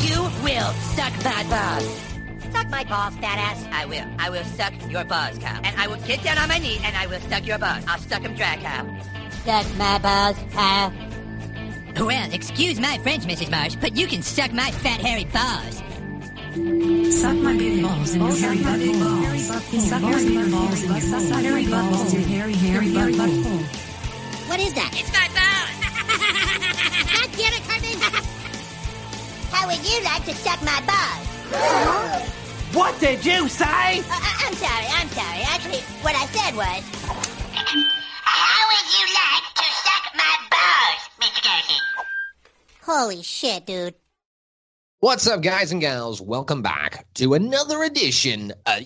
you will suck my balls. Suck my balls, fat ass. I will. I will suck your balls, cow. And I will get down on my knee and I will suck your balls. I'll suck them dry, cow. Suck my balls, Kyle. Well, excuse my French, Mrs. Marsh, but you can suck my fat, hairy balls. Suck my big balls and your hairy butthole. Suck your big balls in your hairy butthole. Your hairy, hairy butthole. What is that? It's my balls. God damn it, Cartman! How would you like to suck my balls? What did you say? Uh, uh, I'm sorry, I'm sorry. Actually, what I said was... How would you like to suck my balls, Mr. Garrison? Holy shit, dude. What's up, guys and gals? Welcome back to another edition of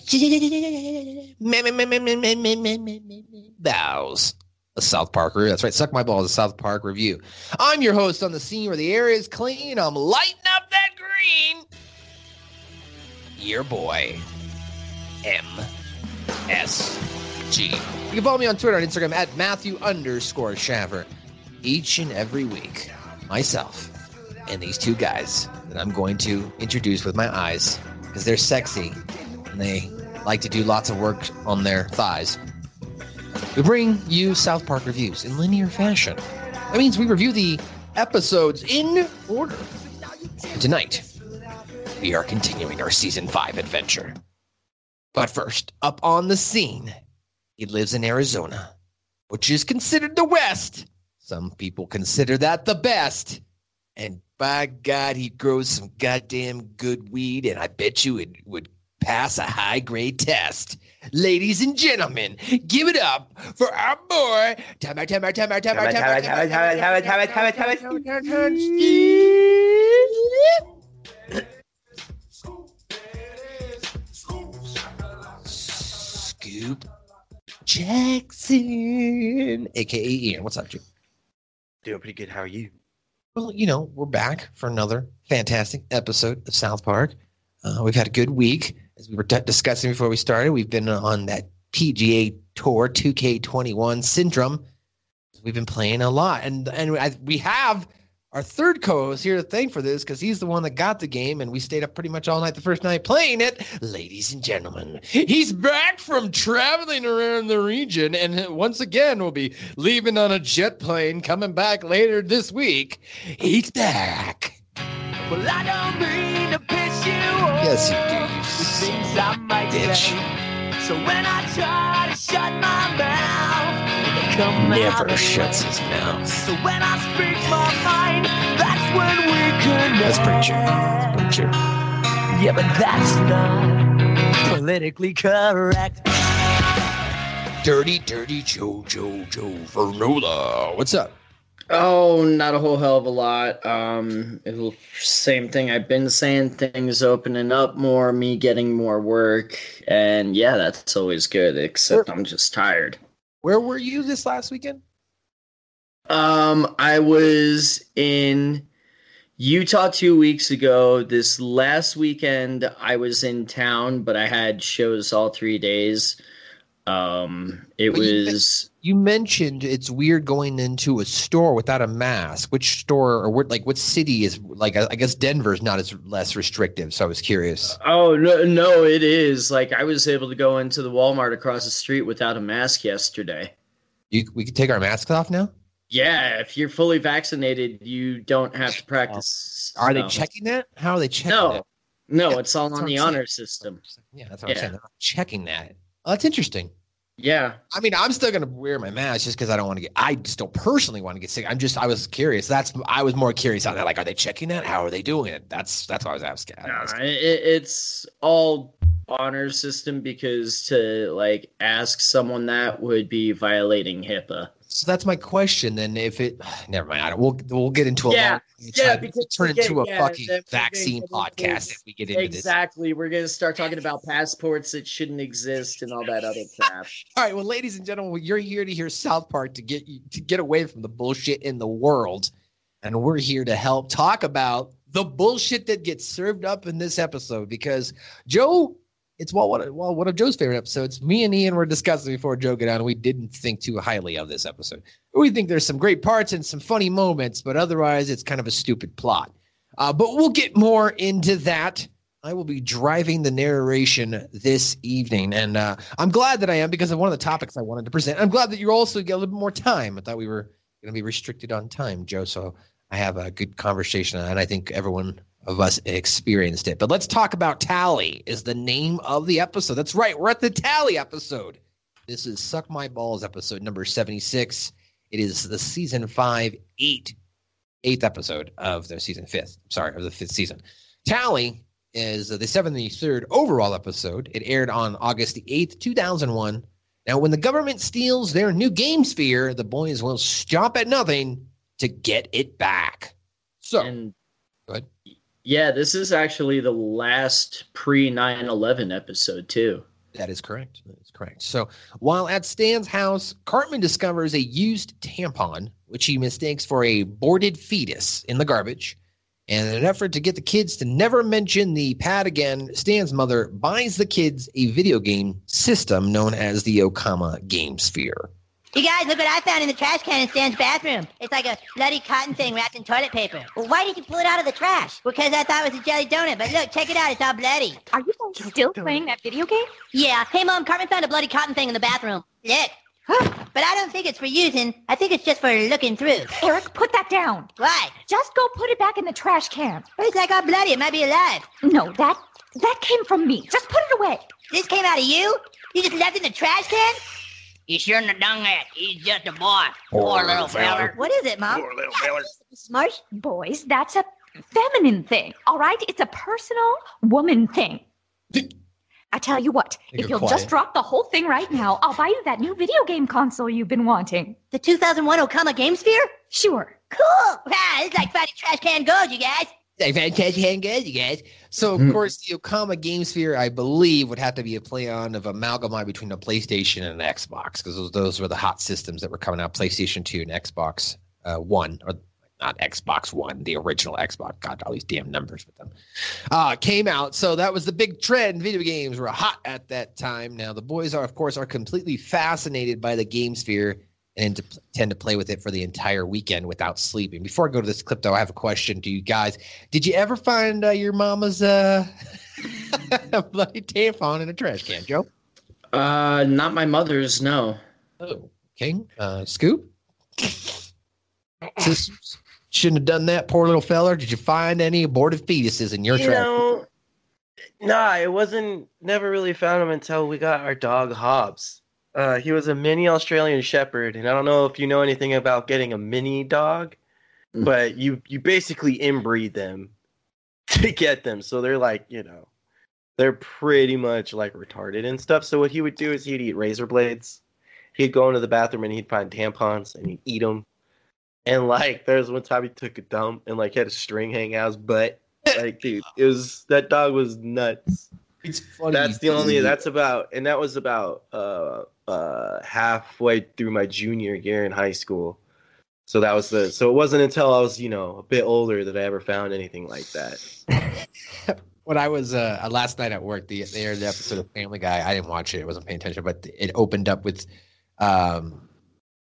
Bows, a South Park review. That's right, Suck My Balls, a South Park review. I'm your host on the scene where the air is clean. I'm lighting up that green. Your boy, MSG. You can follow me on Twitter and Instagram at Matthew underscore Shaffer. Each and every week, myself and these two guys that I'm going to introduce with my eyes because they're sexy and they like to do lots of work on their thighs. We bring you South Park reviews in linear fashion. That means we review the episodes in order. And tonight, we are continuing our season five adventure. But first, up on the scene, he lives in Arizona, which is considered the West. Some people consider that the best. And by God, he grows some goddamn good weed, and I bet you it would pass a high grade test. Ladies and gentlemen, give it up for our boy, Timer, Timer, Timer, Timer, Timer, Timer, Timer, Timer, Timer, Timer, Steve. Scoop Jackson, aka Ian. What's up, Jim? Doing pretty good. How are you? Well, you know, we're back for another fantastic episode of South Park. Uh, we've had a good week. As we were discussing before we started, we've been on that PGA Tour 2K21 syndrome. We've been playing a lot. And, and I, we have our third co host here to thank for this because he's the one that got the game and we stayed up pretty much all night the first night playing it. Ladies and gentlemen, he's back from traveling around the region and once again we'll be leaving on a jet plane coming back later this week. He's back. Well, I don't mean to piss you off. Yes, you do, The things I might bitch. say. So when I try to shut my mouth, they come Never anyway. shuts his mouth. So when I speak my mind, that's when we connect. That's pretty true. That's pretty. Yeah, but that's not politically correct. Dirty, dirty Joe, Joe, Joe Vernola. What's up? Oh, not a whole hell of a lot. Um, it'll, same thing I've been saying. Things opening up more, me getting more work, and yeah, that's always good. Except I'm just tired. Where were you this last weekend? Um, I was in Utah two weeks ago. This last weekend, I was in town, but I had shows all three days. Um, it you was. You mentioned it's weird going into a store without a mask. Which store or what, like what city is like? I I guess Denver's not as less restrictive. So I was curious. Oh no, no, it is. Like I was able to go into the Walmart across the street without a mask yesterday. You, we could take our masks off now. Yeah, if you're fully vaccinated, you don't have to practice. Are they checking that? How are they checking No, that? no, Yeah, it's all on the honor system. Yeah, that's what I'm saying. They're not checking that. Oh, that's interesting. Yeah, I mean, I'm still gonna wear my mask just because I don't want to get. I just don't personally want to get sick. I'm just. I was curious. That's. I was more curious on that. Like, are they checking that? How are they doing it? That's. That's what I was asking. Nah, it, it's all honor system because to like ask someone that would be violating HIPAA. So that's my question. Then, if it, never mind. I don't, we'll we'll get into a Yeah, long, yeah, because turn get- into a yeah, fucking then we're gonna vaccine podcast if we get into this. Exactly. We're gonna start talking about passports that shouldn't exist and all that other crap. All right, well, ladies and gentlemen, you're here to hear South Park to get you to get away from the bullshit in the world, and we're here to help talk about the bullshit that gets served up in this episode. Because Joe, it's well, one well, one of Joe's favorite episodes. Me and Ian were discussing before Joe got on. We didn't think too highly of this episode. We think there's some great parts and some funny moments, but otherwise, it's kind of a stupid plot. Uh, but we'll get more into that. I will be driving the narration this evening, and uh, I'm glad that I am because of one of the topics I wanted to present. I'm glad that you also get a little bit more time. I thought we were going to be restricted on time, Joe. So I have a good conversation, and I think everyone of us experienced it. But let's talk about Towelie. Is the name of the episode? That's right. We're at the Towelie episode. This is Suck My Balls episode number 76. It is the season five, eight, eighth episode of the season fifth. Sorry, of the fifth season. Towelie is the 73rd overall episode. It aired on August the 8th, 2001. Now, when the government steals their new game sphere, the boys will stop at nothing to get it back. So, And go ahead. Yeah, this is actually the last pre 9 11 episode, too. That is correct. That is correct. So while at Stan's house, Cartman discovers a used tampon, which he mistakes for a boarded fetus in the garbage. And in an effort to get the kids to never mention the pad again, Stan's mother buys the kids a video game system known as the Okama Game Sphere. You guys, look what I found in the trash can in Stan's bathroom. It's like a bloody cotton thing wrapped in toilet paper. Well, why did you pull it out of the trash? Because I thought it was a jelly donut, but look, check it out. It's all bloody. Are you guys still playing that video game? Yeah. Hey, Mom, Cartman found a bloody cotton thing in the bathroom. Look. but I don't think it's for using. I think it's just for looking through. Eric, put that down. Why? Just go put it back in the trash can. Well, it's like all bloody. It might be alive. No, that that came from me. Just put it away. This came out of you? You just left it in the trash can? He shouldn't have done that. He's just a boy. Poor little feller. What is it, Mom? Poor little feller. Marsh? Boys, that's a feminine thing. All right? It's a personal woman thing. I tell you what, You're if you'll quiet. just drop the whole thing right now, I'll buy you that new video game console you've been wanting. The 2001 Okama Game Sphere? Sure. Cool. Wow, it's like finding trash can gold, you guys. Hey, fantastic hand good, you guys. So, of Mhm. course, the Okama Game Sphere, I believe, would have to be a play on of amalgamate between the PlayStation and an Xbox because those, those were the hot systems that were coming out PlayStation 2 and Xbox uh, One, or not Xbox One, the original Xbox. God, all these damn numbers with them. Uh, came out. So, that was the big trend. Video games were hot at that time. Now, the boys are, of course, are completely fascinated by the Game Sphere and to, tend to play with it for the entire weekend without sleeping. Before I go to this clip, though, I have a question to you guys. Did you ever find uh, your mama's uh, bloody tampon in a trash can, Joe? Uh, not my mother's, no. Oh, King, Uh, Scoop? Sisters? Shouldn't have done that, poor little feller. Did you find any aborted fetuses in your you trash? know, nah, it wasn't. Never really found them until we got our dog Hobbs. Uh, he was a mini Australian Shepherd, and I don't know if you know anything about getting a mini dog, Mm. but you you basically inbreed them to get them, so they're like you know, they're pretty much like retarded and stuff. So what he would do is he'd eat razor blades. He'd go into the bathroom and he'd find tampons and he'd eat them. And like, there's one time he took a dump and like had a string hang out his butt. Like, dude, it was that dog was nuts. It's funny. That's the only. That's about, and that was about uh uh halfway through my junior year in high school. So that was the. So it wasn't until I was you know a bit older that I ever found anything like that. when I was uh, last night at work, the they aired the episode of Family Guy. I didn't watch it; I wasn't paying attention. But it opened up with um,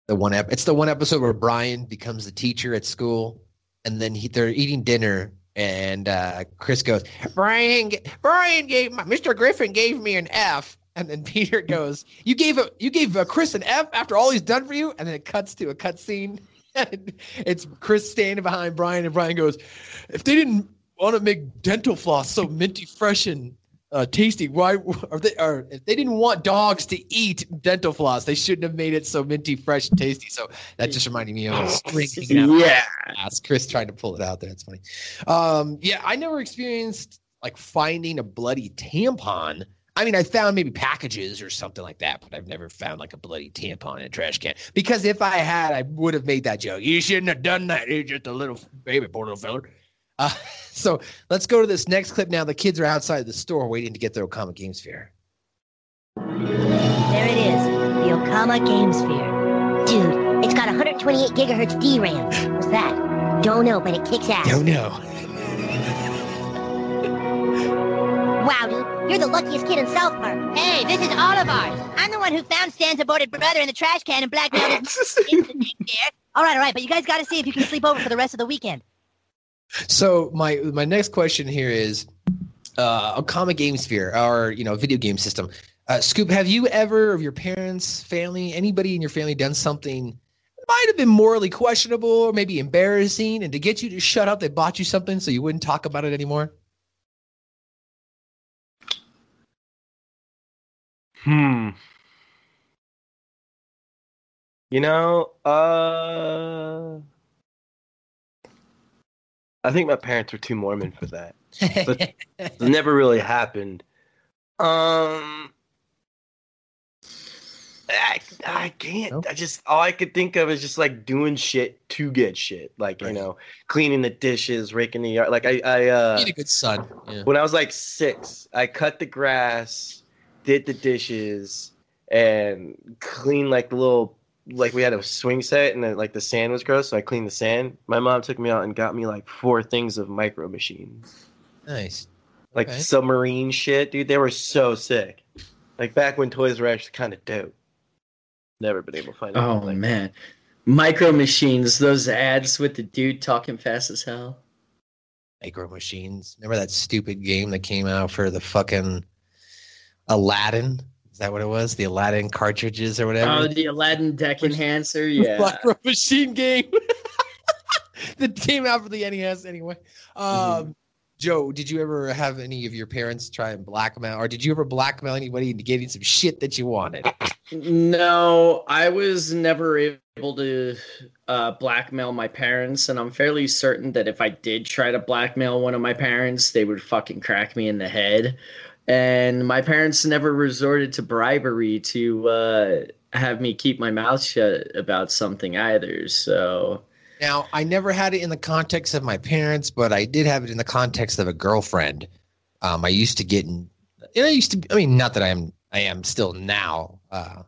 the one. Ep- it's the one episode where Brian becomes the teacher at school, and then he, they're eating dinner, and uh, Chris goes, "Brian, Brian gave my, Mr. Griffin gave me an F." And then Peter goes, "You gave a you gave uh, Chris an F after all he's done for you." And then it cuts to a cut cutscene. it's Chris standing behind Brian, and Brian goes, "If they didn't want to make dental floss so minty fresh and uh, tasty, why are they? Or if they didn't want dogs to eat dental floss, they shouldn't have made it so minty fresh and tasty." So that just reminded me of a string out Yeah. Chris tried to pull it out there. It's funny. Um, yeah, I never experienced like finding a bloody tampon. I mean, I found maybe packages or something like that, but I've never found like a bloody tampon in a trash can. Because if I had, I would have made that joke. You shouldn't have done that. You're just a little baby, poor little feller. Uh, so let's go to this next clip now. The kids are outside the store waiting to get their Okama Game Sphere. There it is, the Okama Game Sphere. Dude, it's got 128 gigahertz DRAM. What's that? Don't know, but it kicks ass. Don't know. Wow, you're the luckiest kid in South Park. Hey, this is all of ours. I'm the one who found Stan's aborted brother in the trash can and blackmailed his into the next. All right, all right, but you guys got to see if you can sleep over for the rest of the weekend. So my my next question here is uh Okama Game Sphere, our you know video game system. Uh, Scoop, have you ever, of your parents, family, anybody in your family, done something that might have been morally questionable or maybe embarrassing, and to get you to shut up, they bought you something so you wouldn't talk about it anymore? Hmm. You know, uh I think my parents were too Mormon for that. But it never really happened. Um I, I can't. I just all I could think of is just like doing shit to get shit. Like, you know, cleaning the dishes, raking the yard. Like I I uh Being a good son. Yeah. when I was like six, I cut the grass, did the dishes, and cleaned like the little like we had a swing set and then like the sand was gross, so I cleaned the sand. My mom took me out and got me like four things of micro machines. Nice. Like Okay. submarine shit, dude. They were so sick. Like back when toys were actually kind of dope. Never been able to find Oh anything like man, micro machines. Those ads with the dude talking fast as hell. Micro Machines. Remember that stupid game that came out for the fucking Aladdin? Is that what it was? The Aladdin cartridges or whatever? Oh, the Aladdin deck enhancer. Yeah. Micro Machine game that came out for the NES anyway. Um, Mm-hmm. Joe, did you ever have any of your parents try and blackmail, or did you ever blackmail anybody into getting some shit that you wanted? No, I was never able to uh, blackmail my parents, and I'm fairly certain that if I did try to blackmail one of my parents, they would fucking crack me in the head. And my parents never resorted to bribery to uh, have me keep my mouth shut about something either. So Now, I never had it in the context of my parents, but I did have it in the context of a girlfriend. Um, I used to get in, and I used to, I mean, not that I am, I am still now. Uh,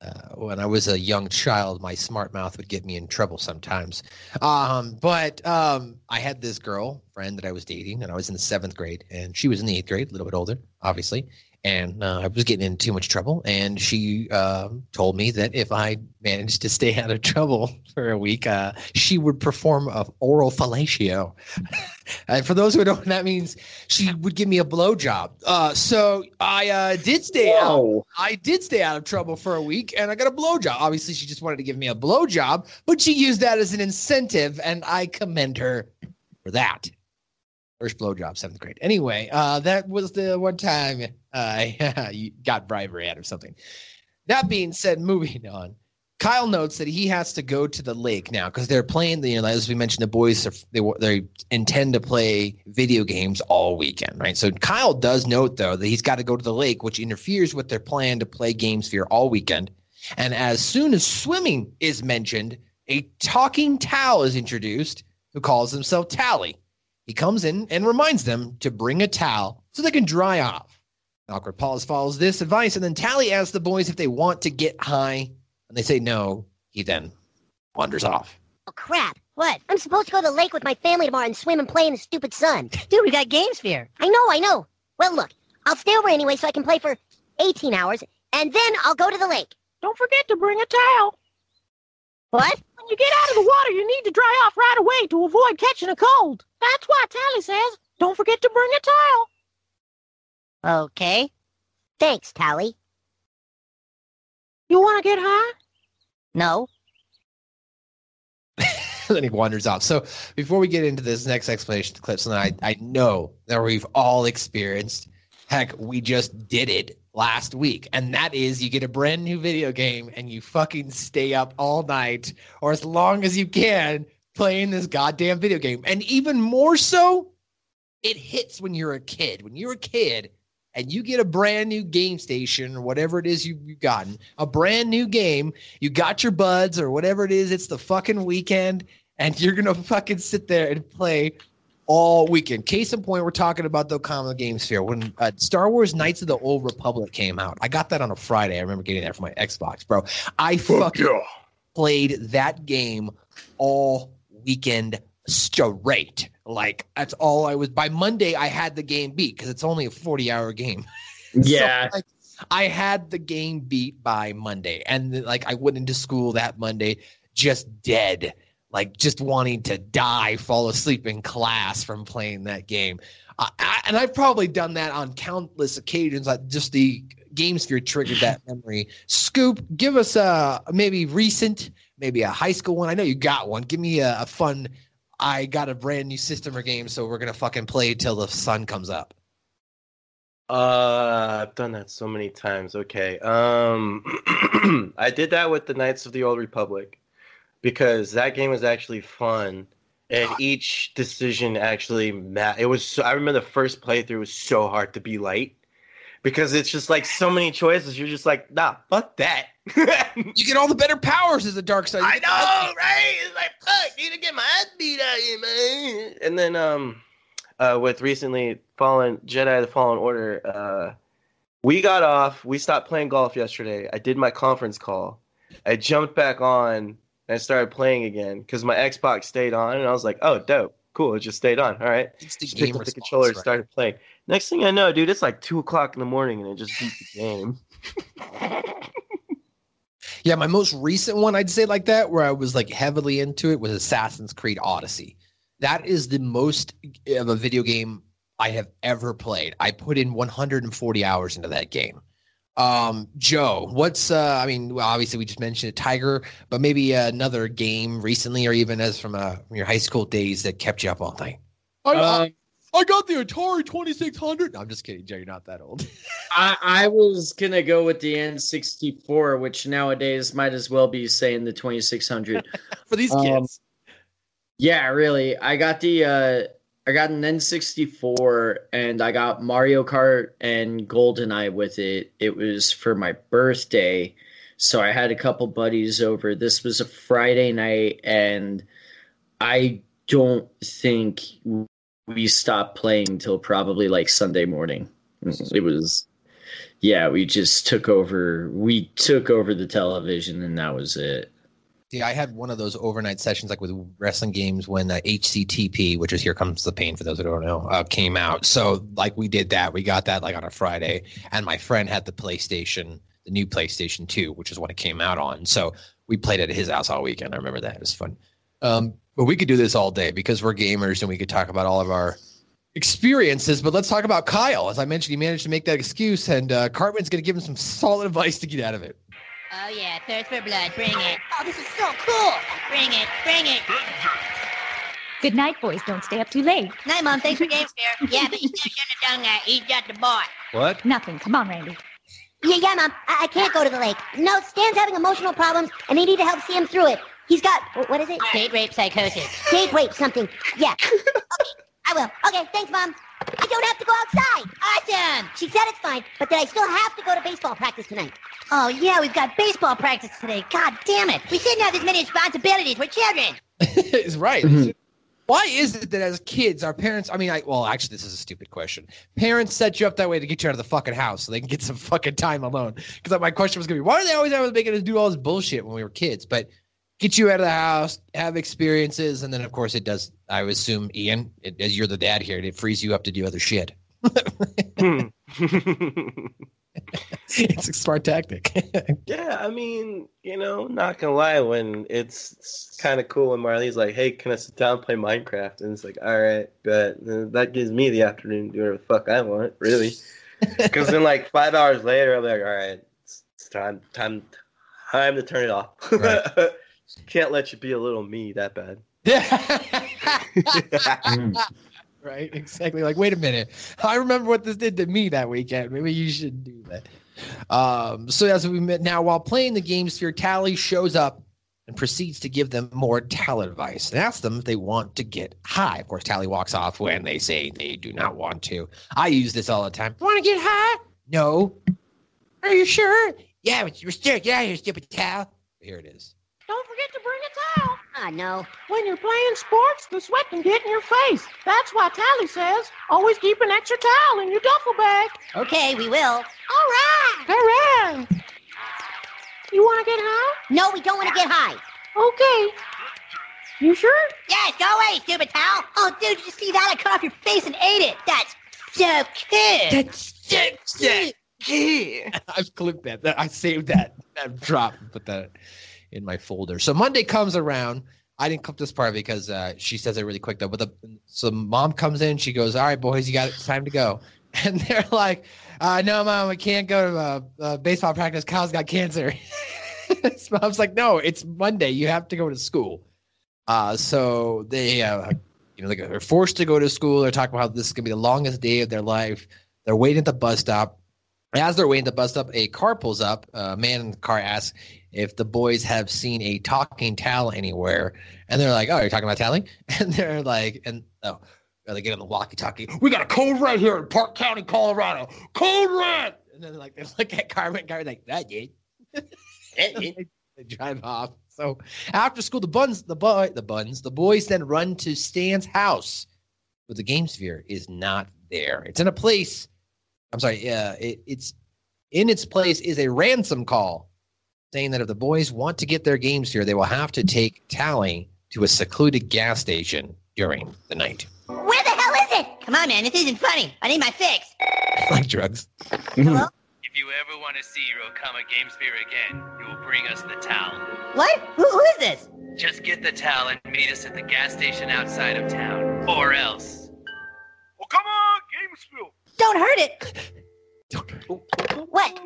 uh, when I was a young child, my smart mouth would get me in trouble sometimes. Um, but um, I had this girl friend that I was dating, and I was in the seventh grade, and she was in the eighth grade, a little bit older, obviously. And uh, I was getting in too much trouble, and she um told me that if I managed to stay out of trouble for a week, uh, she would perform a oral fellatio. and for those who don't, that means she would give me a blowjob. Uh, so I uh, did stay out. I did stay out of trouble for a week, and I got a blowjob. Obviously, she just wanted to give me a blowjob, but she used that as an incentive, and I commend her for that. First blowjob, seventh grade. Anyway, uh, that was the one time uh, you got bribery out of something. That being said, moving on. Kyle notes that he has to go to the lake now because they're playing the. You know, as we mentioned, the boys are, they they intend to play video games all weekend, right? So Kyle does note though that he's got to go to the lake, which interferes with their plan to play games here all weekend. And as soon as swimming is mentioned, a talking towel is introduced who calls himself Towelie. He comes in and reminds them to bring a towel so they can dry off. An awkward pause follows this advice, and then Towelie asks the boys if they want to get high, and they say no. He then wanders off. Oh, crap. What? I'm supposed to go to the lake with my family tomorrow and swim and play in the stupid sun. Dude, we got games here. I know, I know. Well, look, I'll stay over anyway so I can play for 18 hours, and then I'll go to the lake. Don't forget to bring a towel. What? When you get out of the water, you need to dry off right away to avoid catching a cold. That's why Towelie says, don't forget to bring a towel. Okay. Thanks, Towelie. You want to get high? No. then he wanders off. So before we get into this next explanation of clips, and I, I know that we've all experienced, heck, we just did it last week. And that is you get a brand new video game and you fucking stay up all night or as long as you can playing this goddamn video game. And even more so, it hits when you're a kid. When you're a kid and you get a brand new game station or whatever it is you, you've gotten, a brand new game, you got your buds or whatever it is, it's the fucking weekend and you're gonna fucking sit there and play all weekend. Case in point, we're talking about the Common Games Fair when uh, Star Wars Knights of the Old Republic came out. I got that on a Friday. I remember getting that for my Xbox, bro. I Fuck fucking played that game all weekend straight. Like that's all I was. By Monday, I had the game beat because it's only a forty-hour game. Yeah. So, like, I had the game beat by Monday, and like I went into school that Monday just dead, like just wanting to die, fall asleep in class from playing that game. Uh, I, and I've probably done that on countless occasions. Like just the Game Sphere triggered that memory. Scoop, give us a maybe recent, maybe a high school one. I know you got one. Give me a, a fun. I got a brand new system or game, so we're gonna fucking play till the sun comes up. Uh, I've done that so many times. Okay. Um, I did that with the Knights of the Old Republic because that game was actually fun, and each decision actually ma It was. So, I remember the first playthrough was so hard to be light because it's just like so many choices. You're just like, nah, fuck that. You get all the better powers as a dark side. I know, right? It's like, fuck, need to get my ass beat out here, man. And then, um, uh, with recently Fallen Jedi: The Fallen Order, uh, we got off. We stopped playing golf yesterday. I did my conference call. I jumped back on and I started playing again because my Xbox stayed on, and I was like, "Oh, dope, cool, it just stayed on. All right." It's the Just picked game up the controller, right? started playing. Next thing I know, dude, it's like two o'clock in the morning, and it just beat the game. Yeah, my most recent one I'd say like that, where I was like heavily into it, was Assassin's Creed Odyssey. That is the most of a video game I have ever played. I put in 140 hours into that game. Um, Joe, what's uh, I mean, well, obviously we just mentioned it, Tiger, but maybe another game recently, or even as from uh, from your high school days that kept you up all night. Um, I, got the Atari 2600. No, I'm just kidding, Joe. You're not that old. I, I was gonna go with the N64, which nowadays might as well be saying the 2600. For these Um, kids. Yeah, really. I got the uh I got an N64 and I got Mario Kart and GoldenEye with it. It was for my birthday. So I had a couple buddies over. This was a Friday night and I don't think we stopped playing till probably like Sunday morning. It was yeah, we just took over we took over the television and that was it. Yeah, I had one of those overnight sessions like with wrestling games when uh, HCTP, which is Here Comes the Pain for those who don't know, uh, came out. So like we did that. We got that like on a Friday, and my friend had the PlayStation, the new PlayStation 2, which is what it came out on. So we played at his house all weekend. I remember that. It was fun. Um, but we could do this all day because we're gamers and we could talk about all of our experiences. But let's talk about Kyle. As I mentioned, he managed to make that excuse, and uh, Cartman's going to give him some solid advice to get out of it. Oh yeah, thirst for blood. Bring it. Oh, this is so cool. Bring it. Bring it. Good night, boys. Don't stay up too late. Night, mom. Thanks for game sphere. Yeah, but you still shouldn't have done that. He got the boy. What? Nothing. Come on, Randy. Yeah, yeah, Mom. I, I can't go to the lake. No, Stan's having emotional problems, and they need to help see him through it. He's got wh- what is it? Date rape psychosis. Date rape something. Yeah. okay, I will. Okay, thanks, Mom. I don't have to go outside. Awesome. She said it's fine, but then I still have to go to baseball practice tonight. Oh yeah, we've got baseball practice today. God damn it. We shouldn't have this many responsibilities. We're children. is right. Mm-hmm. Why is it that as kids, our parents, I mean, I, well, actually, this is a stupid question. Parents set you up that way to get you out of the fucking house so they can get some fucking time alone. Because my question was going to be, why do they always have making us do all this bullshit when we were kids? But get you out of the house, have experiences, and then, of course, it does, I would assume, Ian, it, as you're the dad here, it frees you up to do other shit. Hmm. it's a smart tactic. Yeah, I mean, you know, not gonna lie, when it's, it's kind of cool when Marley's like, "Hey, can I sit down and play Minecraft?" and it's like, "All right, but that gives me the afternoon to do whatever the fuck I want, really." Because then, like five hours later, I'm like, "All right, it's, it's time, time, time to turn it off." Right. Can't let you be a little me that bad. Yeah. right? Exactly. Like, wait a minute. I remember what this did to me that weekend. Maybe you should do that. Um, so as we met now, while playing the game sphere, Towelie shows up and proceeds to give them more talent advice and asks them if they want to get high. Of course, Towelie walks off when they say they do not want to. I use this all the time. Want to get high? No. Are you sure? Yeah, but you're still yeah, you stupid towel. Here it is. Don't forget to bring a towel. Ah, no. When you're playing sports, the sweat can get in your face. That's why Towelie says always keep an extra towel in your duffel bag. Okay, we will. All right. All right. You want to get high? No, we don't want to get high. Okay. You sure? Yes, go away, stupid towel. Oh, dude, did you see that? I cut off your face and ate it. That's so cool. That's so I've clipped that. That- I saved that. That drop and put that in my folder. So Monday comes around. I didn't clip this part because uh, she says it really quick though. But the so mom comes in. She goes, "All right, boys, you got it. Time to go." And they're like, uh, "No, mom, we can't go to uh, uh, baseball practice. Kyle's got cancer." Mom's like, "No, it's Monday. You have to go to school." Uh, so they, uh, you know, they're forced to go to school. They're talking about how this is gonna be the longest day of their life. They're waiting at the bus stop. As they're waiting at the bus stop, a car pulls up. A man in the car asks if the boys have seen a talking towel anywhere, and they're like, "Oh, you're talking about Towelie?" And they're like, "And oh." They get on the walkie-talkie. We got a code red here in Park County, Colorado. Code red. And then they're like they look at Cartman. Cartman like, "That did." they drive off. So after school, the buns, the boy, the buns, the boys then run to Stan's house, but the game sphere is not there. It's in a place. I'm sorry. Yeah, it, it's in its place is a ransom call saying that if the boys want to get their game sphere, they will have to take Towelie to a secluded gas station during the night. Where the hell is it? Come on, man. This isn't funny. I need my fix. like drugs. Hello? If you ever want to see Rokama Game Sphere again, you will bring us the towel. What? Who, who is this? Just get the towel and meet us at the gas station outside of town. Or else. Well, come on, Game Spill. Don't hurt it. What?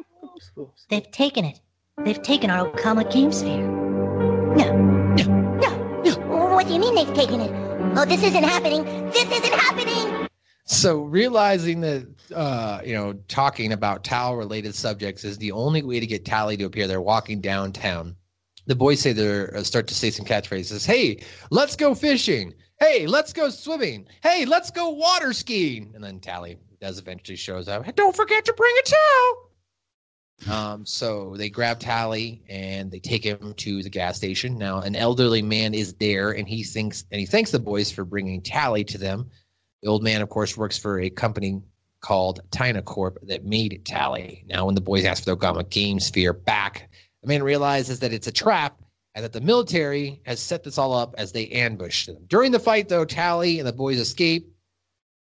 They've taken it. They've taken our Okama Game Sphere. No, no, no, no. What do you mean they've taken it? Oh, this isn't happening. This isn't happening. So realizing that uh, you know talking about towel related subjects is the only way to get Towelie to appear. They're walking downtown. The boys say they're uh, start to say some catchphrases. Hey, let's go fishing. Hey, let's go swimming. Hey, let's go water skiing. And then Towelie does eventually shows up. Don't forget to bring a towel. Um, so they grab Towelie and they take him to the gas station. Now, an elderly man is there, and he thinks and he thanks the boys for bringing Towelie to them. The old man, of course, works for a company called Tynacorp that made Towelie. Now, when the boys ask for the Okama Game Sphere back, the man realizes that it's a trap and that the military has set this all up as they ambush them. During the fight, though, Towelie and the boys escape.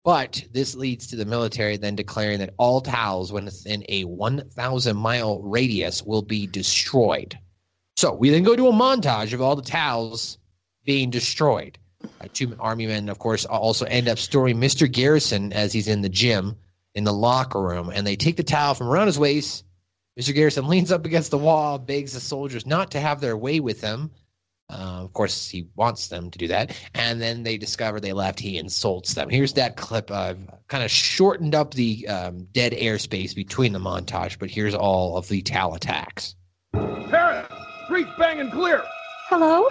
But this leads to the military then declaring that all towels within a 1,000 mile radius will be destroyed. So we then go to a montage of all the towels being destroyed. Uh, two army men, of course, also end up storing Mr. Garrison as he's in the gym in the locker room, and they take the towel from around his waist. Mr. Garrison leans up against the wall, begs the soldiers not to have their way with him. Uh, of course, he wants them to do that. And then they discover they left. He insults them. Here's that clip. I've kind of shortened up the um, dead airspace between the montage, but here's all of the Tal attacks. Parrot, streets banging clear. Hello?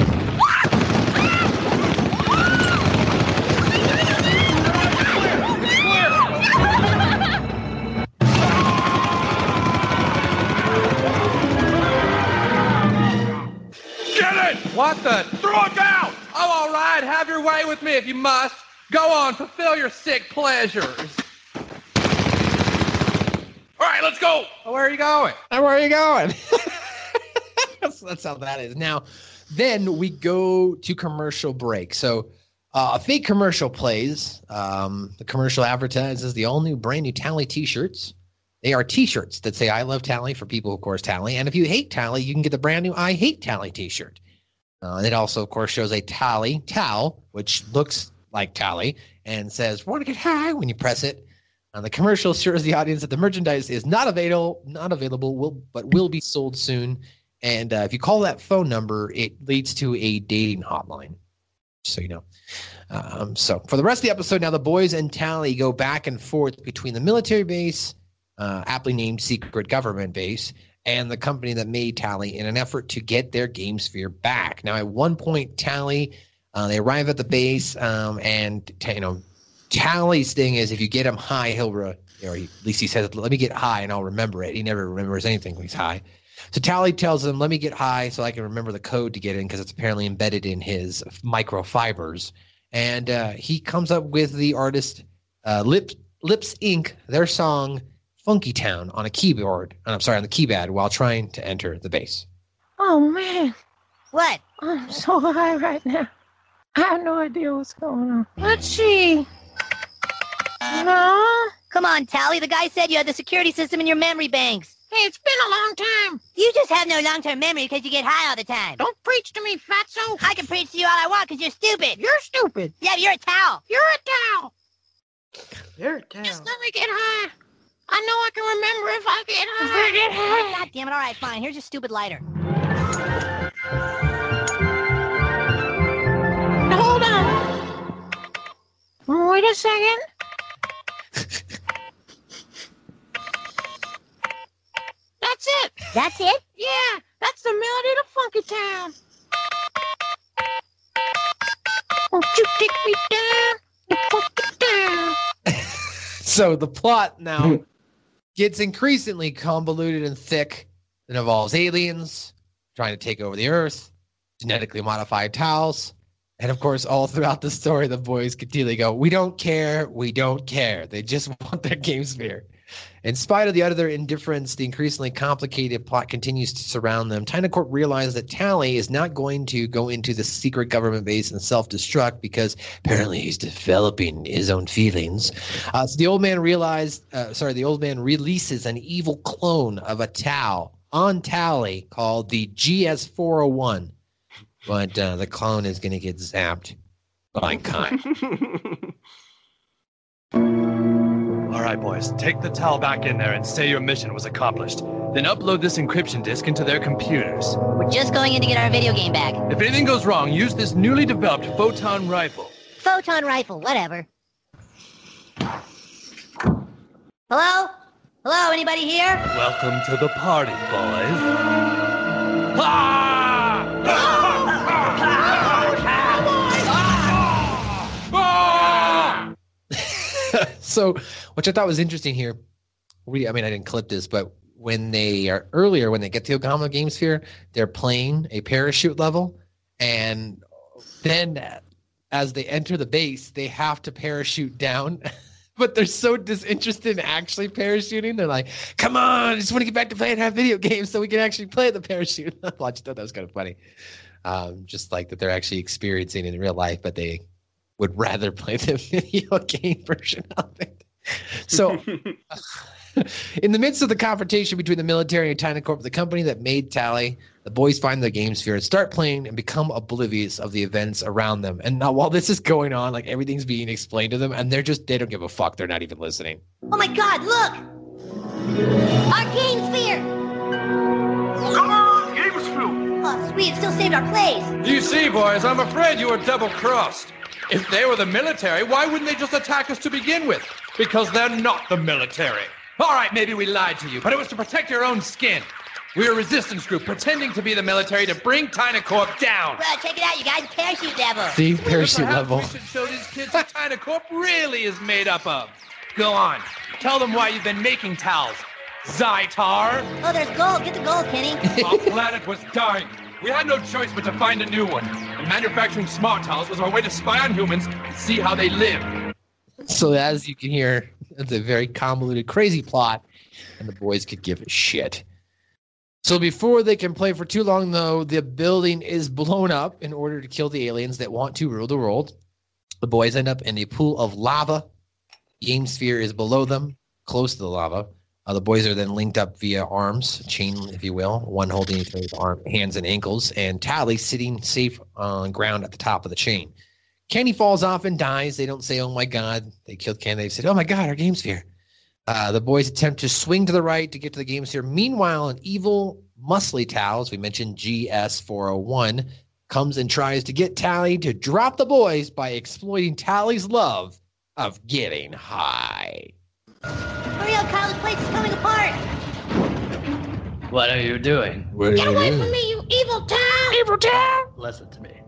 What the? Throw it down! Oh, all right. Have your way with me if you must. Go on, fulfill your sick pleasures. All right, let's go. Oh, where are you going? And where are you going? that's, that's how that is. Now, then we go to commercial break. So uh, a fake commercial plays. Um, the commercial advertises the all new brand new Towelie t-shirts. They are t-shirts that say I love Towelie for people who, of course, Towelie. And if you hate Towelie, you can get the brand new I hate Towelie t-shirt. Uh, it also, of course, shows a Towelie towel, which looks like Towelie and says, want to get high when you press it. Uh, the commercial assures the audience that the merchandise is not available, not available, will but will be sold soon. And uh, if you call that phone number, it leads to a dating hotline. so you know. Um, so for the rest of the episode, now the boys and Towelie go back and forth between the military base, uh, aptly named Secret Government Base, and the company that made Towelie in an effort to get their Game Sphere back. Now, at one point, Towelie, uh, they arrive at the base, um, and you know, Towelie's thing is if you get him high, he'll, re- or he, at least he says, "Let me get high, and I'll remember it." He never remembers anything when he's high. So Towelie tells him, "Let me get high so I can remember the code to get in because it's apparently embedded in his microfibers." And uh, he comes up with the artist uh, Lips Inc. Their song "Funky Town" on a keyboard. Uh, I'm sorry, on the keypad while trying to enter the base. Oh man, What? I'm so high right now. I have no idea what's going on. Let's see. No. Come on, Towelie. The guy said you had the security system in your memory banks. Hey, it's been a long time. You just have no long-term memory because you get high all the time. Don't preach to me, fatso. I can preach to you all I want because you're stupid. You're stupid. Yeah, but you're a towel. You're a towel. You're down. Just let me get high. I know I can remember if I get high. If I get high. God damn it. All right, fine. Here's your stupid lighter. Hold on. Wait a second. That's it. That's it? Yeah, that's the melody to Funky Town. Won't you take me down to Funky Town? So the plot now gets increasingly convoluted and thick. It involves aliens trying to take over the Earth, genetically modified towels, and of course, all throughout the story, the boys continually go, "We don't care, we don't care." They just want their game sphere. In spite of the utter indifference, the increasingly complicated plot continues to surround them. Tynacorp realizes that Towelie is not going to go into the secret government base and self-destruct because apparently he's developing his own feelings. Uh, so the old man realized, uh, sorry, the old man releases an evil clone of a Tau on Towelie called the GS401, but uh, the clone is going to get zapped by kind. All right, boys, take the towel back in there and say your mission was accomplished. Then upload this encryption disk into their computers. We're just going in to get our video game back. If anything goes wrong, use this newly developed photon rifle. Photon rifle, whatever. Hello? Hello, anybody here? Welcome to the party, boys. so, which I thought was interesting here. We, I mean, I didn't clip this, but when they are earlier, when they get to Okama Game Sphere, they're playing a parachute level, and then as they enter the base, they have to parachute down. but they're so disinterested in actually parachuting. They're like, "Come on, I just want to get back to playing have video games so we can actually play the parachute." I just thought that was kind of funny. Um, just like that they're actually experiencing in real life, but they would rather play the video game version of it. So, in the midst of the confrontation between the military and Tynacorp, the company that made Towelie, the boys find the game sphere and start playing and become oblivious of the events around them. And now, while this is going on, like everything's being explained to them, and they're just, they don't give a fuck. They're not even listening. Oh my god, look! Our game sphere! Come on, game sphere! Oh, sweet, still saved our place. You see, boys, I'm afraid you were double crossed. If they were the military, why wouldn't they just attack us to begin with? Because they're not the military. All right, maybe we lied to you, but it was to protect your own skin. We're a resistance group pretending to be the military to bring Tynacorp down. Well, check it out, you guys. Parachute level. See, parachute level. We should show these kids what Tynacorp really is made up of. Go on. Tell them why you've been making towels. Zytar. Oh, there's gold. Get the gold, Kenny. Our planet was dying. We had no choice but to find a new one. And manufacturing smart towels was our way to spy on humans and see how they live. So, as you can hear, it's a very convoluted, crazy plot, and the boys could give a shit. So, before they can play for too long, though, the building is blown up in order to kill the aliens that want to rule the world. The boys end up in a pool of lava. The Game Sphere is below them, close to the lava. Uh, the boys are then linked up via arms, chain, if you will, one holding each other's arm, hands and ankles, and Towelie sitting safe on ground at the top of the chain. Kenny falls off and dies. They don't say, "Oh my God, they killed Kenny." They said, "Oh my God, our game sphere." Uh, the boys attempt to swing to the right to get to the game sphere. Meanwhile, an evil muscly Tau, as we mentioned, GS401, comes and tries to get Towelie to drop the boys by exploiting Towelie's love of getting high. Hurry up, Kyle. This place is coming apart. What are you doing? Get away from me, you evil town! Evil town! Listen to me.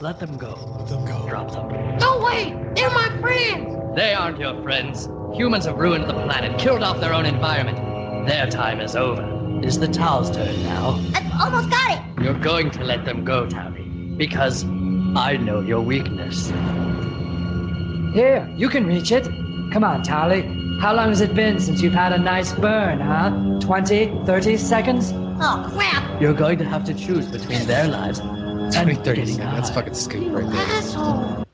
Let them go. Let them go. Drop them. No way! They're my friends! They aren't your friends. Humans have ruined the planet, killed off their own environment. Their time is over. It's the Tal's turn now. I almost got it. You're going to let them go, Towelie, because I know your weakness. Here, you can reach it. Come on, Towelie. How long has it been since you've had a nice burn, huh? 20, 30 seconds? Oh, crap. You're going to have to choose between their lives and 20, 30 seconds. That's fucking scoop right there. Asshole.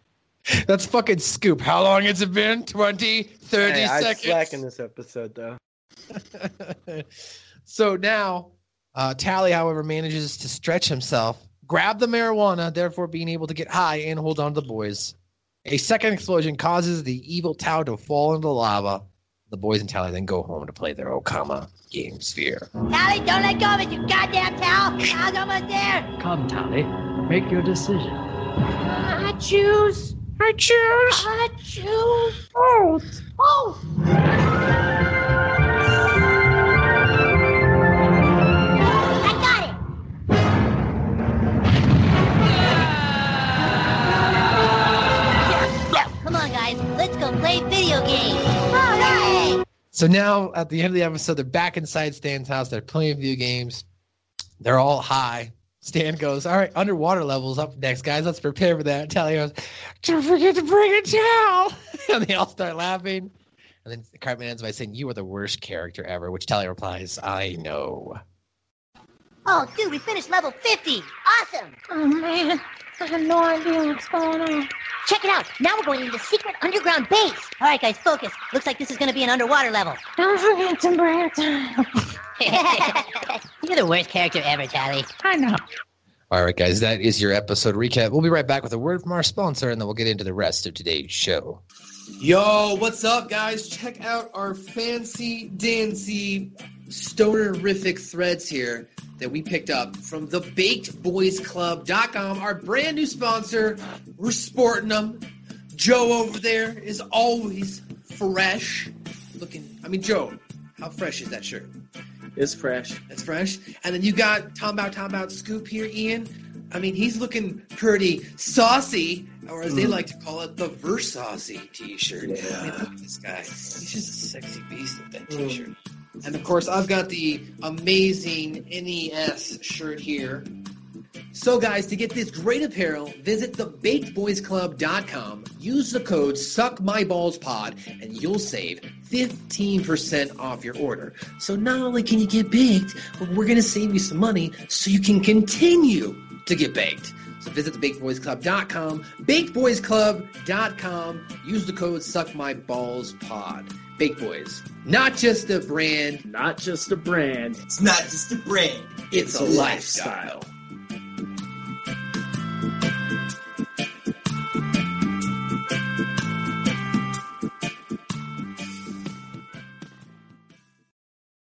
That's fucking scoop. How long has it been? 20, 30 Hey, I seconds. slack in this episode though. so now, uh, Towelie, however, manages to stretch himself, grab the marijuana, therefore being able to get high and hold on to the boys. A second explosion causes the evil Tao to fall into lava. The boys and Towelie then go home to play their Okama game sphere. Towelie, don't let go of it, you goddamn towel. Kyle's almost there. Come, Towelie. Make your decision. I choose. I choose. I choose both. Both. So now at the end of the episode, they're back inside Stan's house. They're playing video games. They're all high. Stan goes, All right, underwater levels up next, guys. Let's prepare for that. Towelie goes, Don't forget to bring a towel. and they all start laughing. And then Cartman ends by saying, You are the worst character ever, which Towelie replies, I know. Oh, dude, we finished level 50. Awesome. Oh, man. I have no idea what's going on. Check it out. Now we're going into the secret underground base. All right, guys, focus. Looks like this is going to be an underwater level. Don't forget to bring it down. You're the worst character ever, Towelie. I know. All right, guys, that is your episode recap. We'll be right back with a word from our sponsor, and then we'll get into the rest of today's show. Yo, what's up, guys? Check out our fancy dancy stonerific threads here that we picked up from the bakedboysclub.com, our brand new sponsor. We're sporting them. Joe over there is always fresh looking. I mean, Joe, how fresh is that shirt? It's fresh. It's fresh. And then you got Tom Bout Tom Bout Scoop here, Ian. I mean, he's looking pretty saucy, or as they Mm. like to call it, the Versaucy t-shirt. I mean, look at this guy. He's just a sexy beast with that t-shirt. And of course, I've got the amazing NES shirt here. So, guys, to get this great apparel, visit thebakedboysclub.com. Use the code SuckMyBallsPod, and you'll save 15% off your order. So, not only can you get baked, but we're going to save you some money so you can continue to get baked. So, visit thebakedboysclub.com, bakedboysclub.com. Use the code SuckMyBallsPod. Baked Boys, not just a brand, Not just a brand. It's not just a brand. it's, a lifestyle.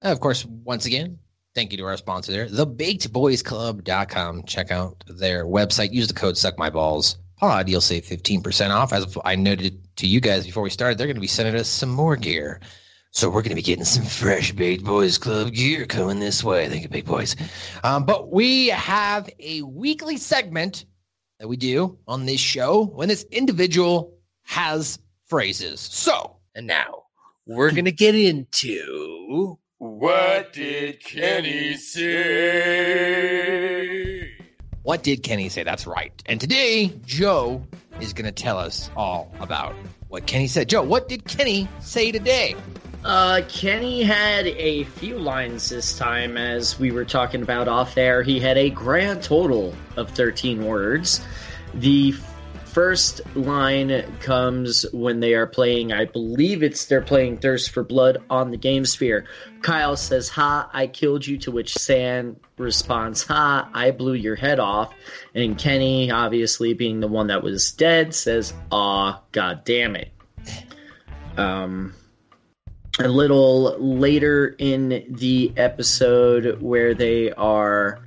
And of course, once again, thank you to our sponsor there, thebakedboysclub.com. Check out their website. Use the code SuckMyBalls pod. You'll save 15% off. As I noted to you guys before we started, they're going to be sending us some more gear. So we're going to be getting some fresh Baked Boys Club gear coming this way. Thank you, Big Boys. Um, but we have a weekly segment that we do on this show when this individual has phrases. So, and now we're going to get into What did Kenny say? What did Kenny say? That's right. And today, Joe is going to tell us all about what Kenny said. Joe, what did Kenny say today? Uh, Kenny had a few lines this time, as we were talking about off air. He had a grand total of 13 words. The first line comes when they are playing, I believe it's they're playing Thirst for Blood on the Game Sphere. Kyle says, Ha, I killed you, to which Stan responds, Ha, I blew your head off. And Kenny, obviously being the one that was dead, says, Aw, god damn it. Um, a little later in the episode where they are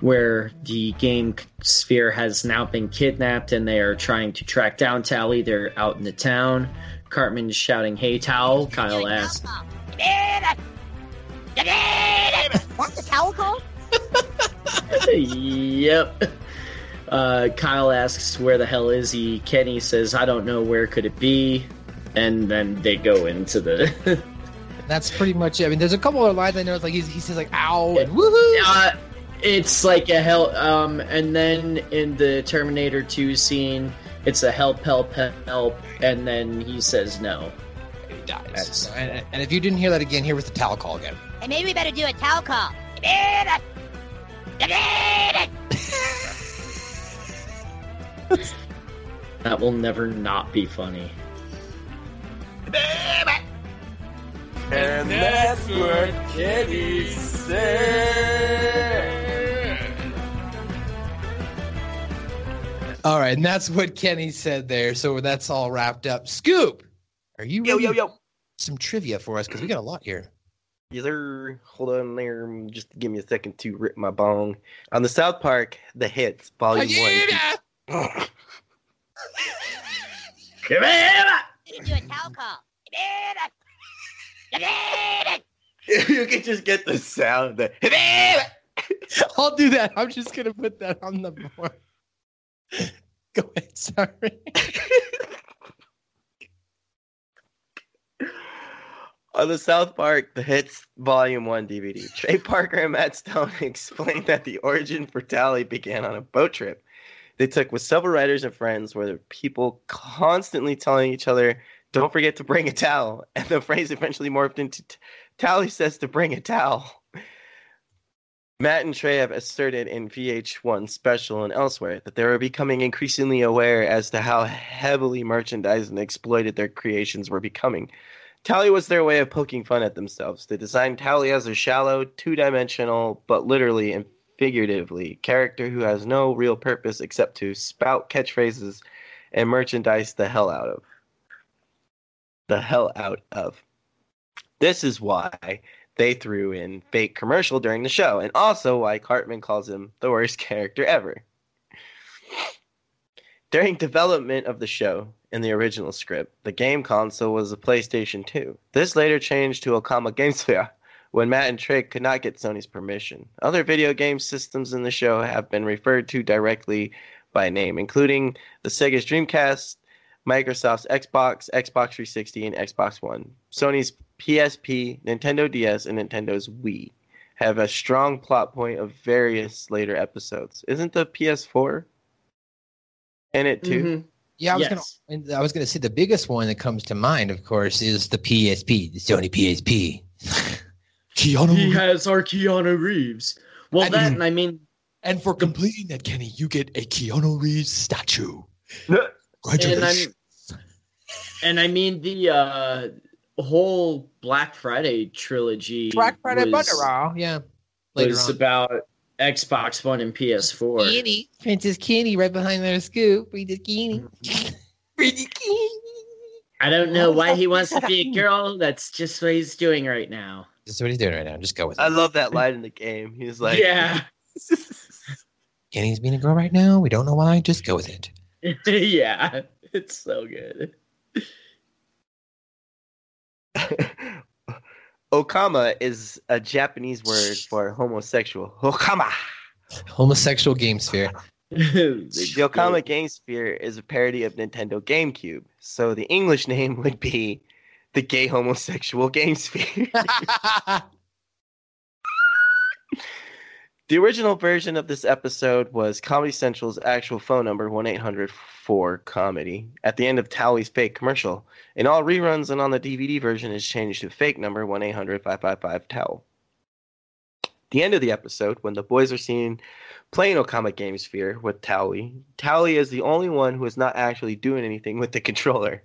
where the game sphere has now been kidnapped and they are trying to track down Towelie. They're out in the town. Cartman is shouting, Hey, Towel. Kyle asks, What's the towel call? Yep. Uh, Kyle asks, Where the hell is he? Kenny says, I don't know. Where could it be? And then they go into the. That's pretty much it. I mean, there's a couple other lines I know. It's like he's, he says like "ow" and "woohoo." Uh, it's like a hell. Um, and then in the Terminator 2 scene, it's a help, help, help, and then he says no. He dies. And, and if you didn't hear that again, here was the towel call again. And maybe we better do a towel call. That will never not be funny. And that's what Kenny said. All right, and that's what Kenny said there. So that's all wrapped up. Scoop, are you Yo, ready yo, yo. some trivia for us? Because we got a lot here. Yes, sir. Hold on there. Just give me a second to rip my bong. On the South Park, The Hits, Volume 1. We need to do a towel call. you can just get the sound. The I'll do that. I'm just gonna put that on the board. Go ahead. Sorry. On the South Park, The Hits, Volume 1 DVD, Trey Parker and Matt Stone explained that the origin for Towelie began on a boat trip they took with several writers and friends where there were people constantly telling each other, don't forget to bring a towel. And the phrase eventually morphed into "T- Towelie says to bring a towel. Matt and Trey have asserted in VH1 special and elsewhere that they were becoming increasingly aware as to how heavily merchandised and exploited their creations were becoming. Towelie was their way of poking fun at themselves. They designed Towelie as a shallow, two dimensional, but literally and figuratively, character who has no real purpose except to spout catchphrases and merchandise the hell out of. The hell out of. This is why they threw in fake commercial during the show, and also why Cartman calls him the worst character ever. During development of the show in the original script, the game console was a PlayStation 2. This later changed to a Okama Gamesphere when Matt and Trey could not get Sony's permission. Other video game systems in the show have been referred to directly by name, including the Sega's Dreamcast, Microsoft's Xbox, Xbox 360, and Xbox One. Sony's PSP, Nintendo DS, and Nintendo's Wii have a strong plot point of various later episodes. Isn't the PS4 in it too? Mhm. Yeah, I was gonna. I was gonna say the biggest one that comes to mind, of course, is the PSP, the Sony PSP. Keanu. He has our Keanu Reeves. Well, And- that, and I mean, And for completing that, Kenny, you get a Keanu Reeves statue. and Congratulations. I'm, and I mean the uh, whole Black Friday trilogy. Black Friday was, Butterall, yeah. Later was on. about Xbox One and PS4. Kenny, Princess Kenny, right behind their scoop. Princess mm-hmm. Kenny. I don't know why he wants to be a girl. That's just what he's doing right now. That's what he's doing right now. Just go with it. I love that line in the game. He's like, yeah, Kenny's being a girl right now. We don't know why. Just go with it. yeah, it's so good. Okama is a Japanese word for homosexual. Okama. Homosexual game sphere. The Okama Game Sphere is a parody of Nintendo GameCube, so the English name would be the Gay Homosexual Game Sphere. the original version of this episode was Comedy Central's actual phone number, 1 800 4 Comedy, at the end of Towelie's fake commercial. In all reruns and on the DVD version is changed to fake number 1 800 555 Towel. The end of the episode, when the boys are seen playing Okama Game Sphere with Towelie, Towelie is the only one who is not actually doing anything with the controller.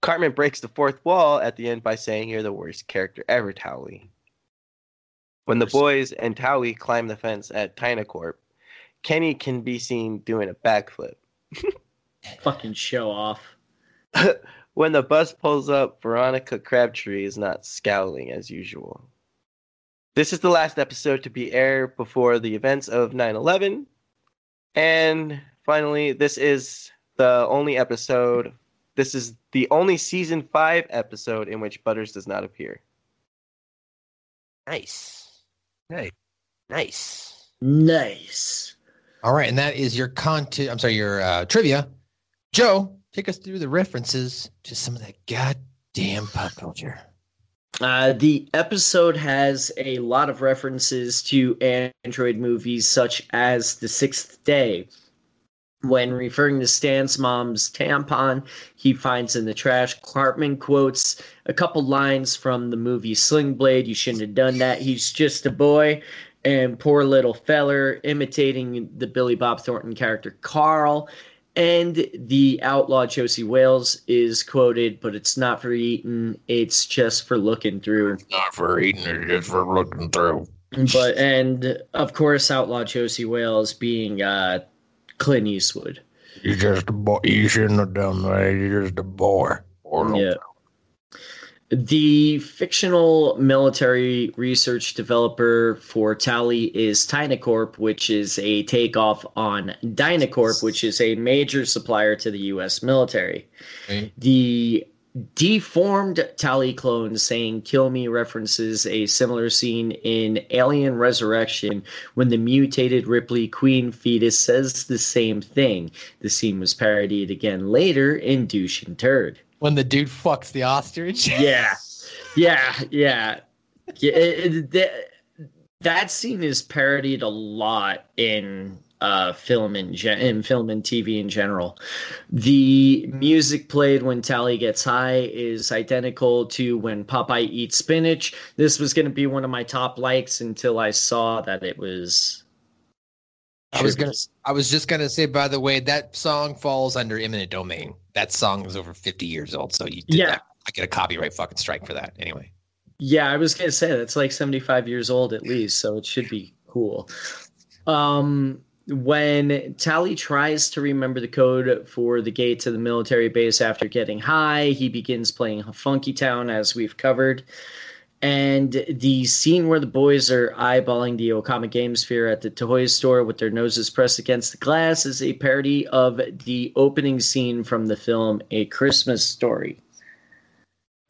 Cartman breaks the fourth wall at the end by saying, You're the worst character ever, Towelie. When the boys and Towelie climb the fence at Tynacorp, Kenny can be seen doing a backflip. Fucking show off. when the bus pulls up, Veronica Crabtree is not scowling as usual. This is the last episode to be aired before the events of 9 11. And finally, this is the only episode. This is the only season five episode in which Butters does not appear. Nice. Hey. Nice. Nice. All right, and that is your content. I'm sorry, your uh, trivia. Joe, take us through the references to some of that goddamn pop culture. Uh, the episode has a lot of references to Android movies such as The Sixth Day. When referring to Stan's mom's tampon, he finds in the trash. Cartman quotes a couple lines from the movie Sling Blade. You shouldn't have done that. He's just a boy. And poor little feller imitating the Billy Bob Thornton character Carl. And the outlaw Josey Wales is quoted, but it's not for eating, it's just for looking through. Not for eating, it's just for looking through. But and of course outlaw Josey Wales being uh Clint Eastwood. You're just a boy. You shouldn't have done that. You're just a boy. Or Yeah. The fictional military research developer for Towelie is Tynacorp, which is a takeoff on Dynacorp, which is a major supplier to the U.S. military. The deformed Towelie clone saying "Kill me" references a similar scene in Alien Resurrection when the mutated Ripley Queen fetus says the same thing. The scene was parodied again later in Douche and Turd. When the dude fucks the ostrich. Yeah, yeah, yeah. yeah it- it- that, that scene is parodied a lot in uh, film in gen- in film and TV in general. The music played when Towelie gets high is identical to when Popeye eats spinach. This was going to be one of my top likes until I saw that it was. I was gonna. I was just gonna say. By the way, that song falls under eminent domain. That song is over fifty years old, so you did Yeah. that. I get a copyright fucking strike for that. Anyway, Yeah, I was gonna say that's like 75 years old at least, so it should be cool. Um, when Towelie tries to remember the code for the gate to the military base after getting high, he begins playing Funky Town as we've covered. And the scene where the boys are eyeballing the Okama Game Sphere at the toy store with their noses pressed against the glass is a parody of the opening scene from the film A Christmas Story.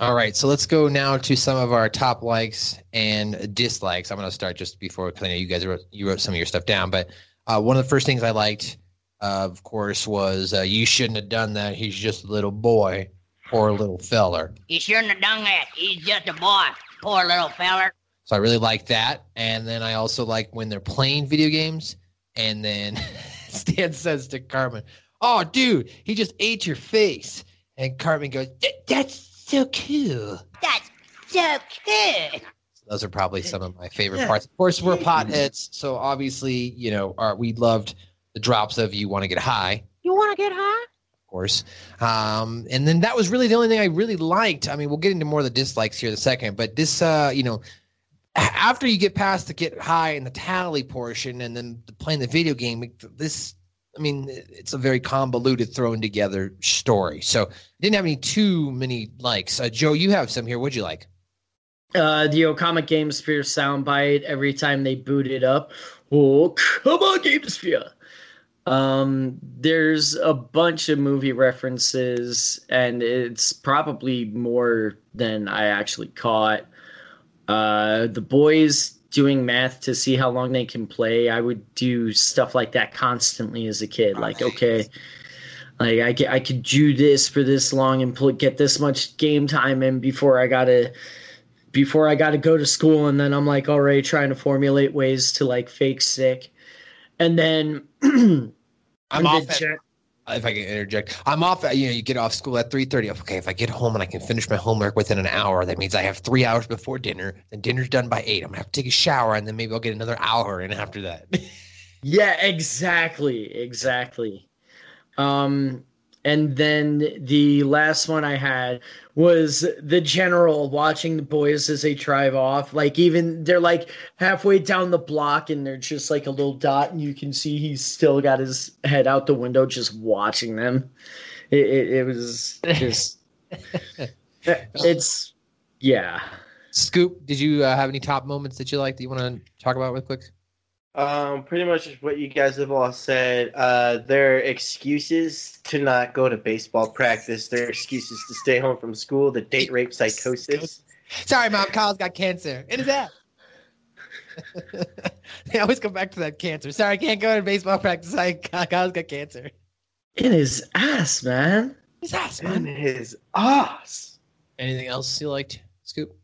all right. So let's go now to some of our top likes and dislikes. I'm gonna start just before because I know you guys wrote you wrote some of your stuff down. But uh, one of the first things I liked, uh, of course, was uh, you shouldn't have done that. He's just a little boy or a little feller. You shouldn't have done that. He's just a boy. Poor little feller. So I really like that. And then I also like when they're playing video games and then Stan says to Cartman, Oh, dude, he just ate your face. And Cartman goes, That's so cool. That's so cool. Those are probably some of my favorite parts. Of course, we're potheads. So obviously, you know, our, we loved the drops of You Want to Get High. You want to get high? of course. Um, and then that was really the only thing I really liked. I mean, we'll get into more of the dislikes here in a second, but this, uh, you know, after you get past the get high and the Towelie portion and then the- playing the video game, this, I mean, it's a very convoluted, thrown together story. So didn't have any too many likes. Uh, Joe, you have some here. What'd you like? Uh, the Okama GameSphere soundbite every time they boot it up. Oh, come on, GameSphere! Um, there's a bunch of movie references, and it's probably more than I actually caught. Uh, the boys doing math to see how long they can play. I would do stuff like that constantly as a kid. Like, okay, like I ca- I could do this for this long and pl- get this much game time in before I gotta before I gotta go to school, and then I'm like already trying to formulate ways to like fake sick, and then I'm off at- gen- if I can interject, I'm off. At, you know, you get off school at three thirty. Okay, if I get home and I can finish my homework within an hour, that means I have three hours before dinner. Then dinner's done by eight. I'm gonna have to take a shower, and then maybe I'll get another hour in after that. Yeah, exactly, exactly. Um, and then the last one I had was the general watching the boys as they drive off. Like even they're like halfway down the block and they're just like a little dot, and you can see he's still got his head out the window, just watching them. It, it, it was just, it's yeah. Scoop, did you uh, have any top moments that you like that you want to talk about real quick? Um, pretty much what you guys have all said. Uh, their excuses to not go to baseball practice, their excuses to stay home from school, the date rape psychosis. Sorry, mom. Kyle's got cancer in his ass. they always come back to that cancer. Sorry, I can't go to baseball practice. I Kyle's got cancer. In his ass, man. His ass, In his ass. Anything else you liked, Scoop?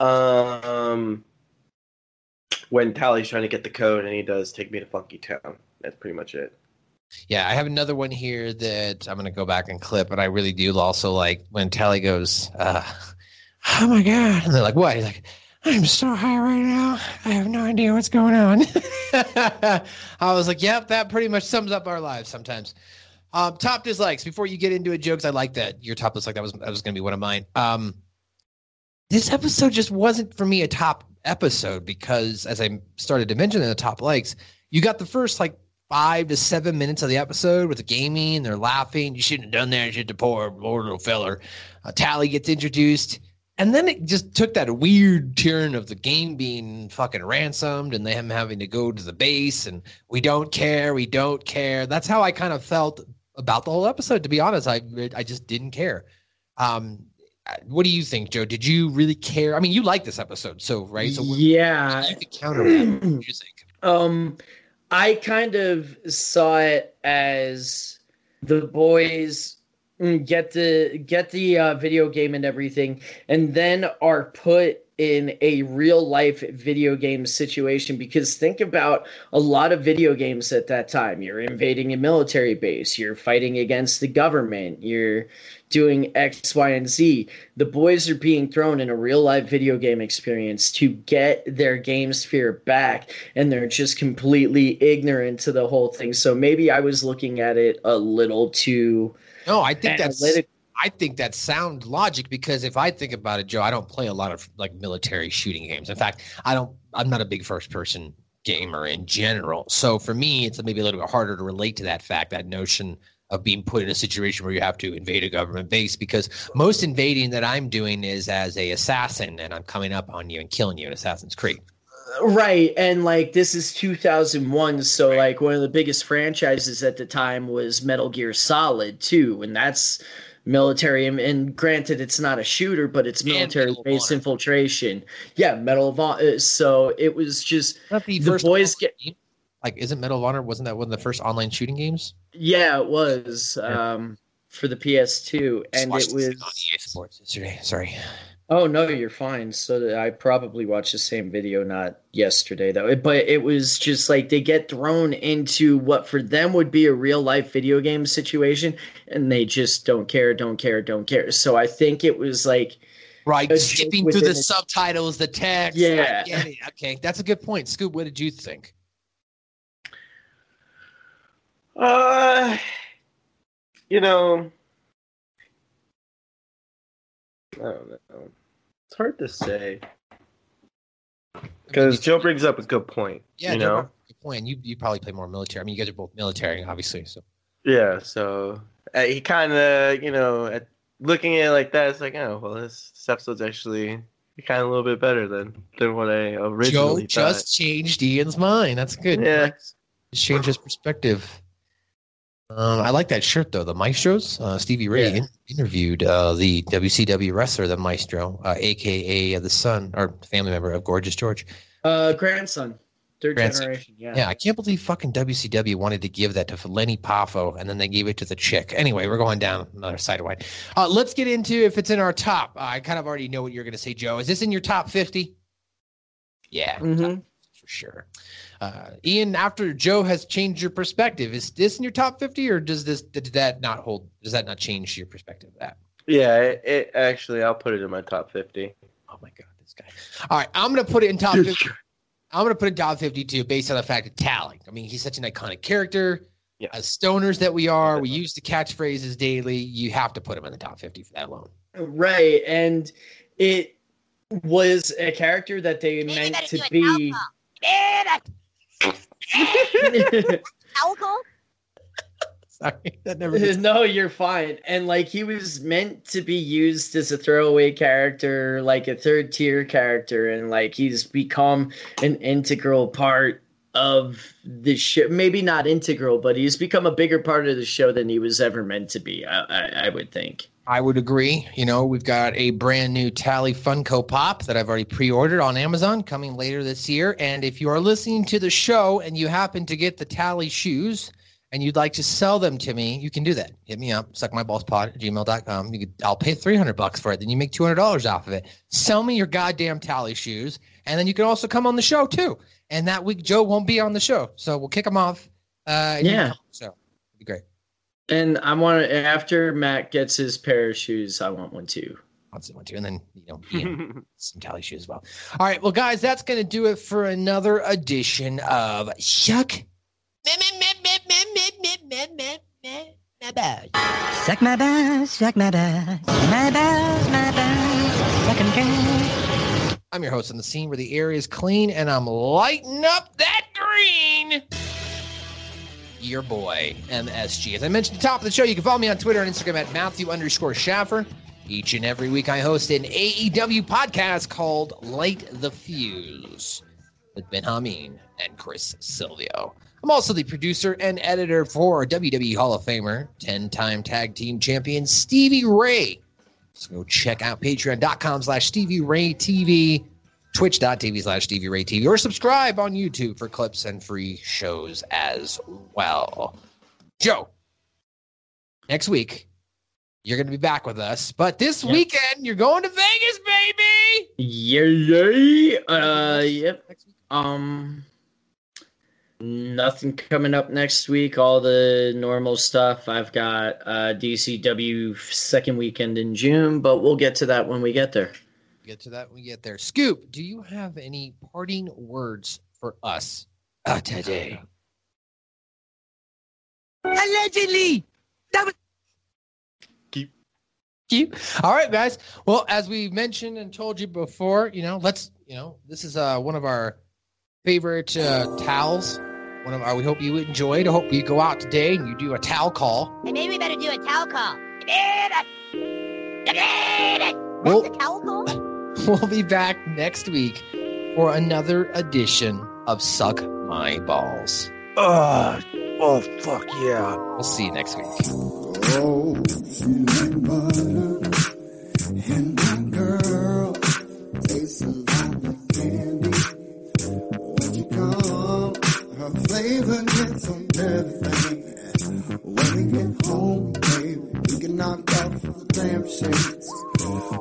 Um, when Towelie's trying to get the code and he does take me to Funky Town. That's pretty much it. Yeah, I have another one here that I'm going to go back and clip, but I really do also like when Towelie goes, uh, "Oh my god!" And they're like, "What?" He's like, "I'm so high right now. I have no idea what's going on." I was like, "Yep, that pretty much sums up our lives sometimes." Um, top dislikes. Before you get into it, jokes. I like that your top dislike. That was that was going to be one of mine. Um, this episode just wasn't for me a top episode because, as I started to mention in the top likes, you got the first like five to seven minutes of the episode with the gaming. They're laughing. You shouldn't have done that. You should have poor, poor little feller. Uh, Towelie gets introduced. And then it just took that weird turn of the game being fucking ransomed and them having to go to the base and we don't care, we don't care. That's how I kind of felt about the whole episode. To be honest, I I just didn't care. Um, what do you think, Joe? Did you really care? I mean, you like this episode, so right? So yeah. you could counter that. Think? Um, I kind of saw it as the boys mm, get the get the uh, video game and everything, and then are put in a real life video game situation. Because think about a lot of video games at that time. You're invading a military base. You're fighting against the government. You're doing X, Y, and Z. The boys are being thrown in a real life video game experience to get their game sphere back, and they're just completely ignorant to the whole thing. So maybe I was looking at it a little too. No, I think that's analytic- I think that's sound logic because if I think about it, Joe, I don't play a lot of like military shooting games. In fact, I don't. I'm not a big first person gamer in general. So for me, it's maybe a little bit harder to relate to that fact, that notion of being put in a situation where you have to invade a government base because most invading that I'm doing is as a assassin and I'm coming up on you and killing you in Assassin's Creed. Uh, right, and like this is 2001, so like one of the biggest franchises at the time was Metal Gear Solid 2, and that's military. And, and granted, it's not a shooter, but it's military based infiltration. Yeah, Medal of Honor. So it was just the, the boys get. Like, isn't Medal of Honor wasn't that one of the first online shooting games? Yeah, it was um, for the PS2, and it was on EA Sports yesterday. Sorry. Oh no, you're fine. So I probably watched the same video not yesterday though. But it was just like they get thrown into what for them would be a real life video game situation and they just don't care, don't care, don't care. So I think it was like Right, skipping through the a- subtitles, the text. Yeah. I get it. Okay, that's a good point. Scoop, what did you think? Uh, you know, I don't know. It's hard to say because Joe brings up a good point. Yeah, you Joe, know. good point. You you probably play more military. I mean, you guys are both military, obviously. So Yeah, so uh, he kind of, you know, at, looking at it like that, it's like, oh, well, this, this episode's actually kind of a little bit better than than what I originally. Joe originally just changed Ian's mind. That's good. Yeah. just changed his perspective. Um, I like that shirt though. The Maestros. Uh, Stevie Ray in- interviewed uh, the WCW wrestler, the Maestro, uh, aka the son or family member of Gorgeous George. uh grandson, third Grandson. generation. Yeah. Yeah, I can't believe fucking WCW wanted to give that to Lenny Poffo, and then they gave it to the chick. Anyway, we're going down another sideway. Uh, let's get into if it's in our top. I kind of already know what you're going to say, Joe. Is this in your top fifty? Yeah, Mm-hmm. for sure. Uh, Ian, after Joe has changed your perspective, is this in your top fifty, or does this did that not hold? Does that not change your perspective of that? Yeah, it, it actually, I'll put it in my top fifty. Oh my god, this guy! All right, I'm gonna put it in top. 50. I'm gonna put it in top 52 based on the fact of Towelie. I mean, he's such an iconic character. As stoners that we are, we use the catchphrases daily. You have to put him in the top 50 for that alone. Right, and it was a character that they meant to be. Alcohol? Sorry, that never. no, you're fine. And like he was meant to be used as a throwaway character, like a third tier character, and like he's become an integral part of the show. Maybe not integral, but he's become a bigger part of the show than he was ever meant to be. I, I, I would think. I would agree. You know, we've got a brand new Towelie Funko Pop that I've already pre-ordered on Amazon coming later this year. And if you are listening to the show and you happen to get the Towelie shoes and you'd like to sell them to me, you can do that. Hit me up, suckmyballspod at gmail.com. You could, I'll pay 300 bucks for it. Then you make $200 off of it. Sell me your goddamn Towelie shoes. And then you can also come on the show too. And that week, Joe won't be on the show. So we'll kick him off. Uh, Yeah. So it'd be great. And I want to after Matt gets his pair of shoes, I want one too. Wants one too, and then you know Ian, some Towelie shoes as well. All right, well, guys, that's going to do it for another edition of Shuck. Suck my balls, suck my balls, my balls, my balls, suck. I'm your host on the scene where the air is clean, and I'm lighting up that green. Your boy MSG. As I mentioned at the top of the show, you can follow me on Twitter and Instagram at Matthew underscore Schaffer. Each and every week, I host an AEW podcast called Light the Fuse with Bin Hamin and Chris Silvio. I'm also the producer and editor for WWE Hall of Famer, 10 time tag team champion Stevie Ray. So go check out patreon.com slash Stevie Ray TV, twitch.tv slash Stevie Ray TV, or subscribe on YouTube for clips and free shows as well. Joe, next week, you're going to be back with us, but this weekend, you're going to Vegas, baby. Yay! Uh, yep. Um, nothing coming up next week. All the normal stuff. I've got uh, DCW second weekend in June, but we'll get to that when we get there. Get to that when we get there. Scoop, do you have any parting words for us uh, today? Allegedly. That was Keep. All right, guys. Well, as we mentioned and told you before, you know, let's, you know, this is uh, one of our favorite uh, towels. One of our, we hope you enjoyed. I hope you go out today and you do a towel call. Hey, maybe we better do a towel call. We'll, The towel call? we'll be back next week for another edition of Suck My Balls. Uh, oh, fuck yeah. We'll see you next week. Oh, feeling butter and my girl tasting like candy. When you come, her flavor gets on everything. When we get home, baby, we can knock off the damn shades.